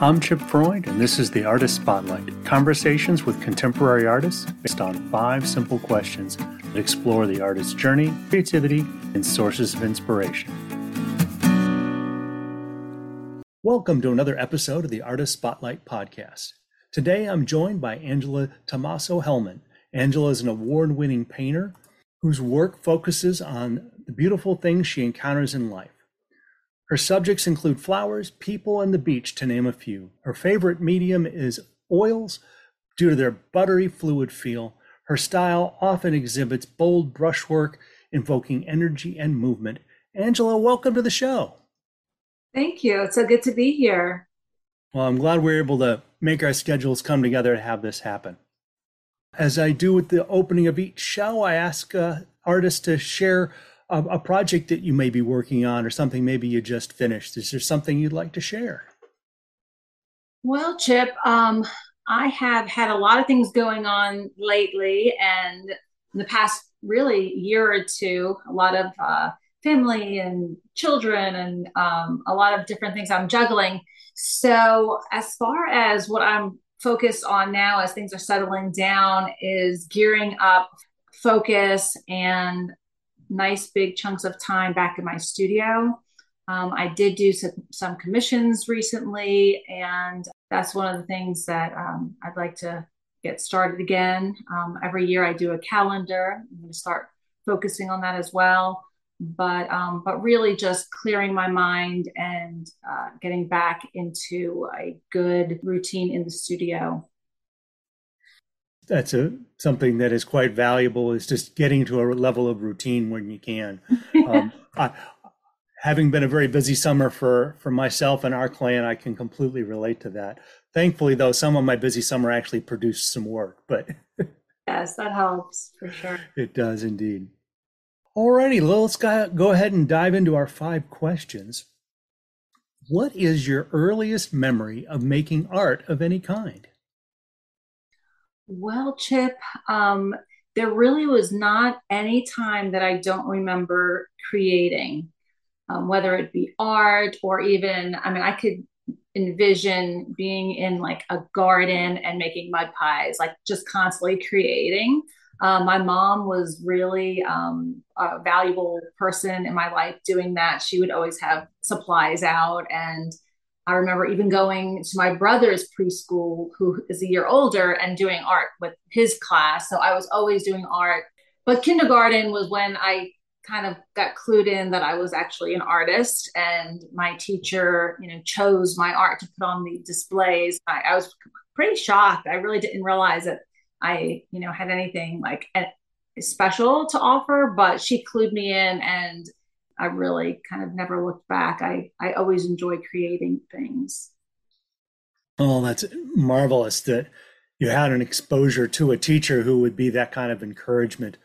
I'm Chip Freund, and this is the Artist Spotlight conversations with contemporary artists based on five simple questions that explore the artist's journey, creativity, and sources of inspiration. Welcome to another episode of the Artist Spotlight podcast. Today I'm joined by Angela Tomaso Hellman. Angela is an award winning painter whose work focuses on the beautiful things she encounters in life. Her subjects include flowers, people, and the beach, to name a few. Her favorite medium is oils due to their buttery fluid feel. Her style often exhibits bold brushwork, invoking energy and movement. Angela, welcome to the show. Thank you. It's so good to be here. Well, I'm glad we're able to make our schedules come together to have this happen. As I do with the opening of each show, I ask uh, artists to share a, a project that you may be working on or something maybe you just finished. Is there something you'd like to share? Well, Chip, um, I have had a lot of things going on lately, and in the past really year or two, a lot of uh, family and children, and um, a lot of different things I'm juggling. So, as far as what I'm focused on now, as things are settling down, is gearing up focus and nice big chunks of time back in my studio. Um, I did do some, some, commissions recently, and that's one of the things that um, I'd like to get started again. Um, every year I do a calendar. I'm going to start focusing on that as well. But um, but really just clearing my mind and uh, getting back into a good routine in the studio that's a something that is quite valuable is just getting to a level of routine when you can. Um, I, having been a very busy summer for for myself and our clan, I can completely relate to that. Thankfully, though, some of my busy summer actually produced some work, but yes, that helps for sure. It does indeed. Alrighty, let's go ahead and dive into our five questions. What is your earliest memory of making art of any kind? Well, Chip, um, there really was not any time that I don't remember creating, um, whether it be art or even, I mean, I could envision being in like a garden and making mud pies, like just constantly creating. Uh, my mom was really um, a valuable person in my life doing that. She would always have supplies out and I remember even going to my brother's preschool, who is a year older, and doing art with his class. So I was always doing art. But kindergarten was when I kind of got clued in that I was actually an artist, and my teacher, you know, chose my art to put on the displays. I, I was pretty shocked. I really didn't realize that I, you know, had anything like special to offer, but she clued me in and I really kind of never looked back. I, I always enjoy creating things. Oh, that's marvelous that you had an exposure to a teacher who would be that kind of encouragement.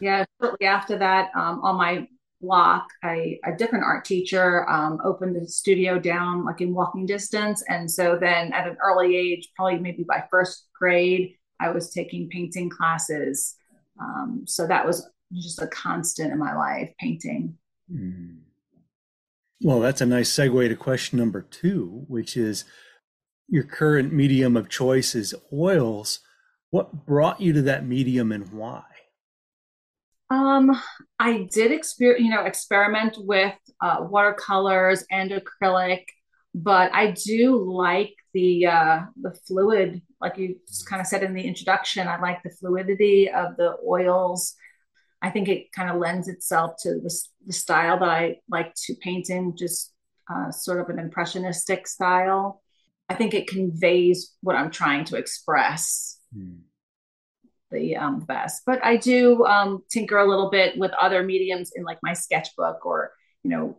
Yeah, shortly after that, um, on my block, I, a different art teacher um, opened a studio down like in walking distance. And so then at an early age, probably maybe by first grade, I was taking painting classes. Um, so that was just a constant in my life, painting. Mm. Well, that's a nice segue to question number two, which is your current medium of choice is oils. What brought you to that medium and why? Um, I did exper- you know, experiment with uh, watercolors and acrylic, but I do like the uh, the fluid, like you just kind of said in the introduction. I like the fluidity of the oils I think it kind of lends itself to the, the style that I like to paint in, just uh, sort of an impressionistic style. I think it conveys what I'm trying to express mm. the um, best. But I do um, tinker a little bit with other mediums in like my sketchbook or, you know,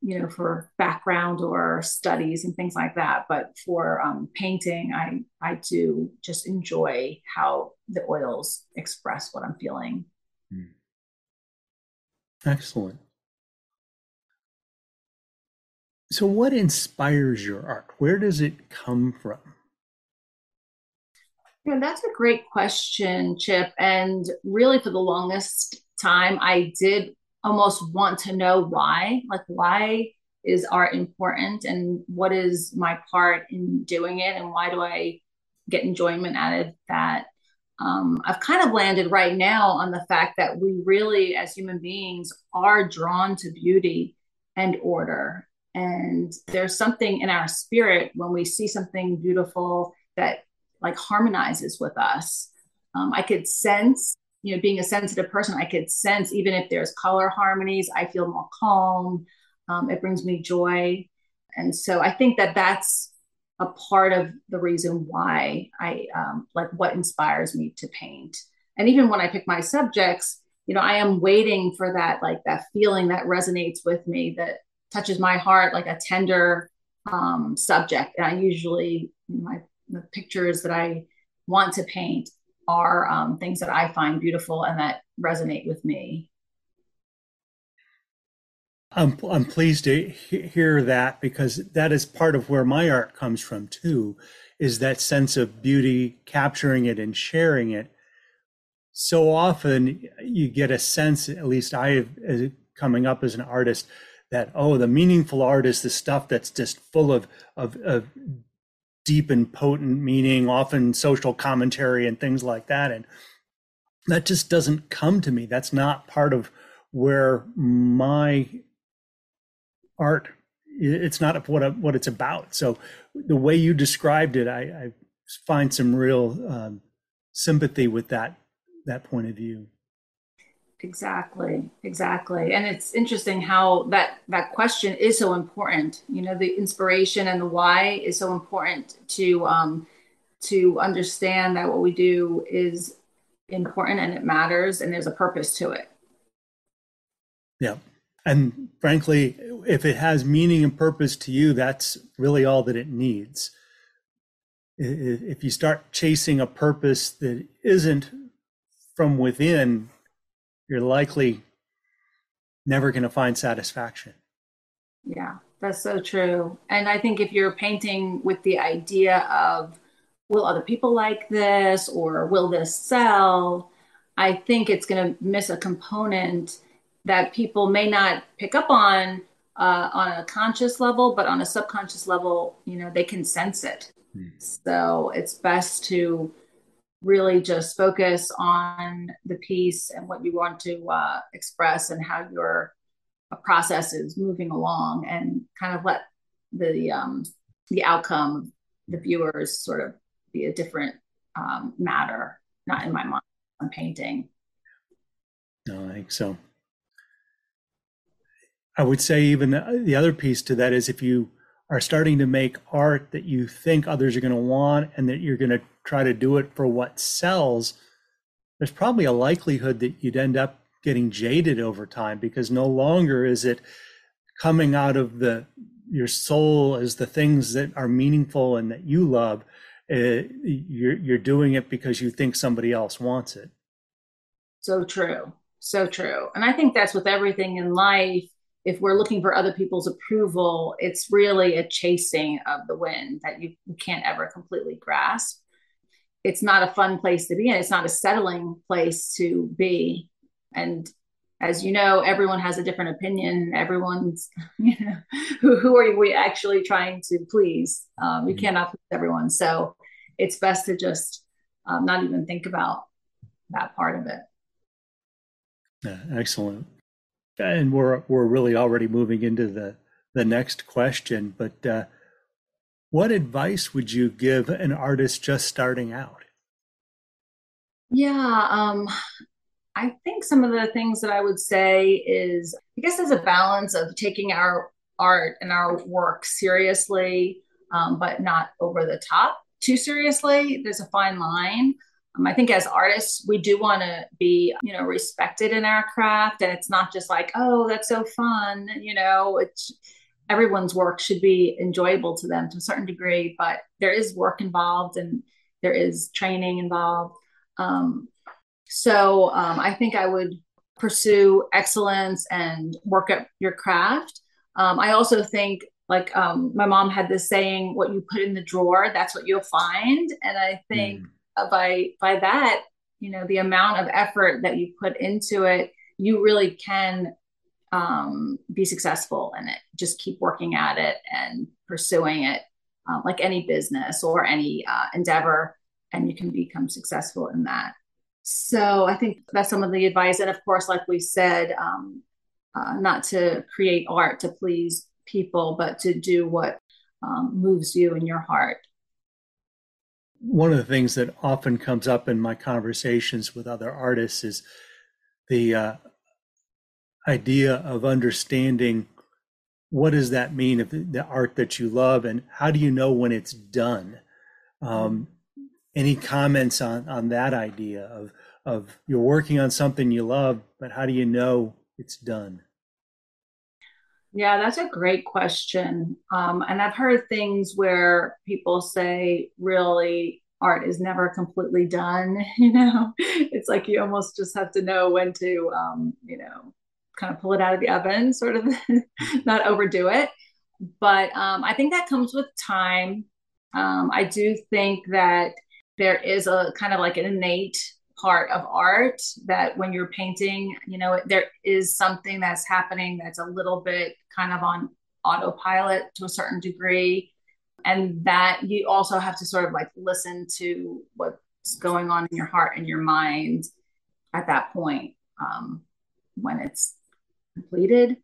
you know, for background or studies and things like that. But for um, painting, I I do just enjoy how the oils express what I'm feeling. Excellent. So, what inspires your art? Where does it come from? Yeah, that's a great question, Chip. And really, for the longest time, I did almost want to know why. Like, why is art important and what is my part in doing it and why do I get enjoyment out of that? Um, I've kind of landed right now on the fact that we really, as human beings, are drawn to beauty and order. And there's something in our spirit when we see something beautiful that like harmonizes with us. Um, I could sense, you know, being a sensitive person, I could sense even if there's color harmonies, I feel more calm. Um, it brings me joy. And so I think that that's a part of the reason why I um, like what inspires me to paint. And even when I pick my subjects, you know, I am waiting for that, like that feeling that resonates with me, that touches my heart, like a tender um, subject. And I usually, my the pictures that I want to paint are um, things that I find beautiful and that resonate with me. I'm I'm pleased to hear that because that is part of where my art comes from too, is that sense of beauty, capturing it and sharing it. So often you get a sense, at least I have coming up as an artist, that oh, the meaningful art is the stuff that's just full of of, of deep and potent meaning, often social commentary and things like that, and that just doesn't come to me. That's not part of where my art it's not what what it's about. So the way you described it i, I find some real um, sympathy with that that point of view. Exactly exactly. And it's interesting how that that question is so important. You know the inspiration and the why is so important to um to understand that what we do is important and it matters and there's a purpose to it. Yeah and frankly, if it has meaning and purpose to you, that's really all that it needs. If you start chasing a purpose that isn't from within, you're likely never going to find satisfaction. Yeah, that's so true. And I think if you're painting with the idea of, will other people like this or will this sell? I think it's going to miss a component that people may not pick up on uh, on a conscious level, but on a subconscious level, you know, they can sense it. Mm. So it's best to really just focus on the piece and what you want to uh, express and how your uh, process is moving along, and kind of let the um, the outcome, the viewers, sort of be a different um, matter, not in my mind on painting. No, I think so. I would say even the other piece to that is if you are starting to make art that you think others are going to want and that you're going to try to do it for what sells, there's probably a likelihood that you'd end up getting jaded over time because no longer is it coming out of the your soul as the things that are meaningful and that you love. Uh, you're you're doing it because you think somebody else wants it. So true, so true, and I think that's with everything in life if we're looking for other people's approval, it's really a chasing of the wind that you, you can't ever completely grasp. It's not a fun place to be in. It's not a settling place to be. And as you know, everyone has a different opinion. Everyone's, you know, who, who are we actually trying to please? Um, you mm-hmm. cannot please everyone. So it's best to just um, not even think about that part of it. Yeah, excellent and we're we're really already moving into the the next question. But uh, what advice would you give an artist just starting out? Yeah, um, I think some of the things that I would say is, I guess, there's a balance of taking our art and our work seriously, um, but not over the top too seriously. There's a fine line. Um, I think as artists, we do want to be, you know, respected in our craft, and it's not just like, oh, that's so fun, you know. It's everyone's work should be enjoyable to them to a certain degree, but there is work involved and there is training involved. Um, so um, I think I would pursue excellence and work at your craft. Um, I also think like um, my mom had this saying, "What you put in the drawer, that's what you'll find," and I think. Mm by by that you know the amount of effort that you put into it you really can um, be successful in it. Just keep working at it and pursuing it, um, like any business or any uh, endeavor, and you can become successful in that. So I think that's some of the advice. And of course, like we said, um, uh, not to create art to please people, but to do what um, moves you in your heart. One of the things that often comes up in my conversations with other artists is the uh, idea of understanding what does that mean of the art that you love and how do you know when it's done? Um, any comments on on that idea of of you're working on something you love but how do you know it's done yeah that's a great question um, and i've heard things where people say really art is never completely done you know it's like you almost just have to know when to um, you know kind of pull it out of the oven, sort of not overdo it. But um, I think that comes with time. Um, I do think that there is a kind of like an innate part of art that when you're painting, you know, there is something that's happening that's a little bit kind of on autopilot to a certain degree. And that you also have to sort of like listen to what's going on in your heart and your mind at that point um, when it's completed.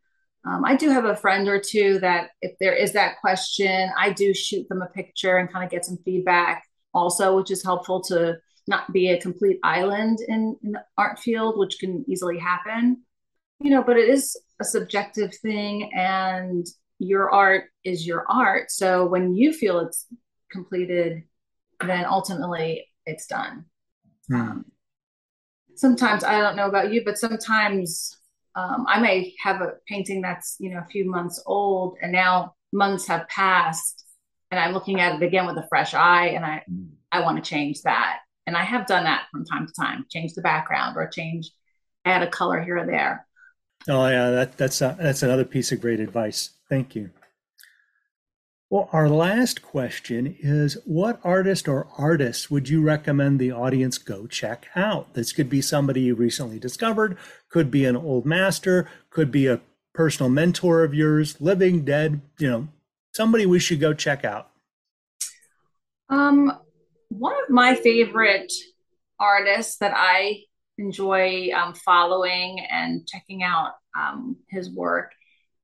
Um, I do have a friend or two that if there is that question, I do shoot them a picture and kind of get some feedback also, which is helpful to not be a complete island in, in the art field, which can easily happen. You know, but it is a subjective thing and your art is your art. So when you feel it's completed, then ultimately it's done. Hmm. Um, sometimes I don't know about you, but sometimes um, I may have a painting that's you know a few months old, and now months have passed, and I'm looking at it again with a fresh eye, and I mm. I want to change that, and I have done that from time to time, change the background or change add a color here or there. Oh yeah, that, that's a, that's another piece of great advice. Thank you. Well, our last question is what artist or artists would you recommend the audience go check out? This could be somebody you recently discovered, could be an old master, could be a personal mentor of yours, living, dead, you know, somebody we should go check out. Um, one of my favorite artists that I enjoy um, following and checking out um, his work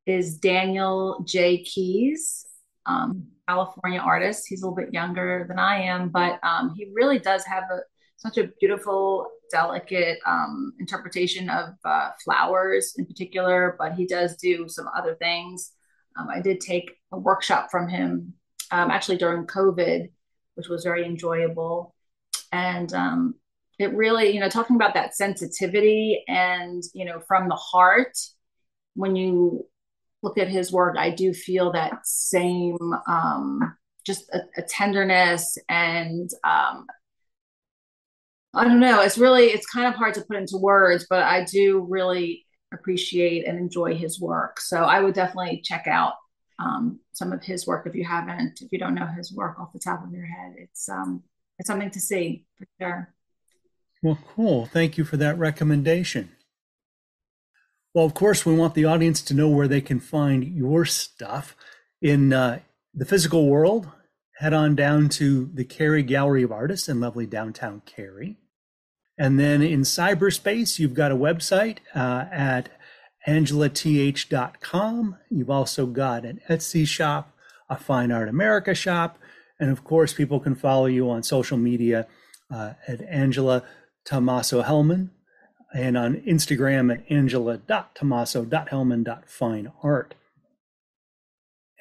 is Daniel J. Keys um, California artist. He's a little bit younger than I am, but um, he really does have a, such a beautiful, delicate um, interpretation of uh, flowers in particular. But he does do some other things. Um, I did take a workshop from him actually during COVID, which was very enjoyable. And um, it really, you know, talking about that sensitivity and, you know, from the heart, when you look at his work, I do feel that same um, just a, a, tenderness and um, I don't know. It's really it's kind of hard to put into words, but I do really appreciate and enjoy his work. So I would definitely check out um, some of his work if you haven't, if you don't know his work off the top of your head. It's um, it's something to see for sure. Well, cool. Thank you for that recommendation. Well, of course, we want the audience to know where they can find your stuff in uh, the physical world. Head on down to the Cary Gallery of Artists in lovely downtown Cary. And then in cyberspace, you've got a website uh, at angelath.com. You've also got an Etsy shop, a Fine Art America shop, and of course, people can follow you on social media uh, at Angela Tomaso Hellman and on Instagram at angela.tomaso.hellman.fineart.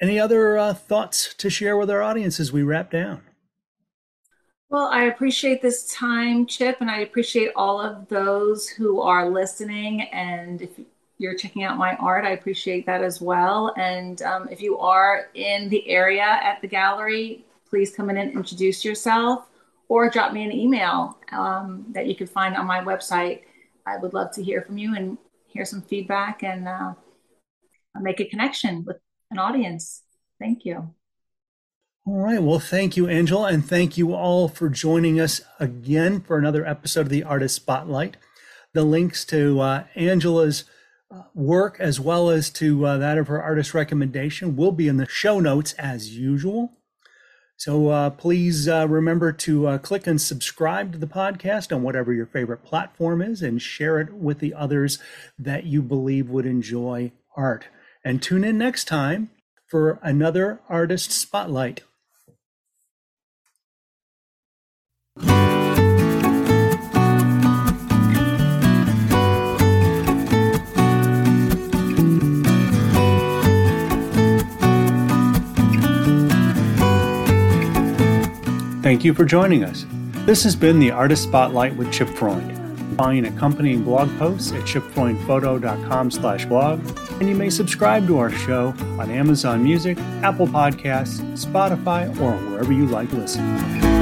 Any other uh, thoughts to share with our audience as we wrap down? Well, I appreciate this time, Chip, and I appreciate all of those who are listening. And if you're checking out my art, I appreciate that as well. And um, if you are in the area at the gallery, please come in and introduce yourself or drop me an email um, that you can find on my website I would love to hear from you and hear some feedback and uh, make a connection with an audience. Thank you. All right. Well, thank you, Angela, and thank you all for joining us again for another episode of the Artist Spotlight. The links to uh, Angela's work as well as to uh, that of her artist recommendation will be in the show notes as usual. So uh, please uh, remember to uh, click and subscribe to the podcast on whatever your favorite platform is and share it with the others that you believe would enjoy art. And tune in next time for another artist spotlight. Thank you for joining us. This has been the Artist Spotlight with Chip Freund. Find accompanying blog posts at chipfreundphoto.com slash blog, and you may subscribe to our show on Amazon Music, Apple Podcasts, Spotify, or wherever you like listening.